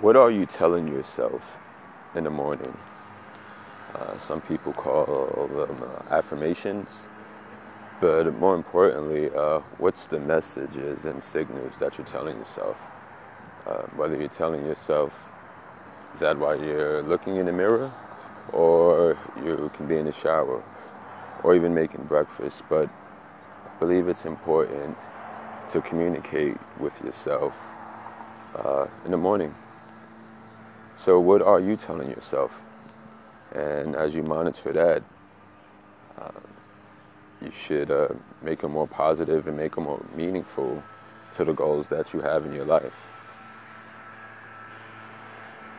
What are you telling yourself in the morning? Uh, some people call them uh, affirmations, but more importantly, uh, what's the messages and signals that you're telling yourself? Uh, whether you're telling yourself that while you're looking in the mirror, or you can be in the shower, or even making breakfast, but I believe it's important to communicate with yourself uh, in the morning. So, what are you telling yourself? And as you monitor that, uh, you should uh, make them more positive and make them more meaningful to the goals that you have in your life.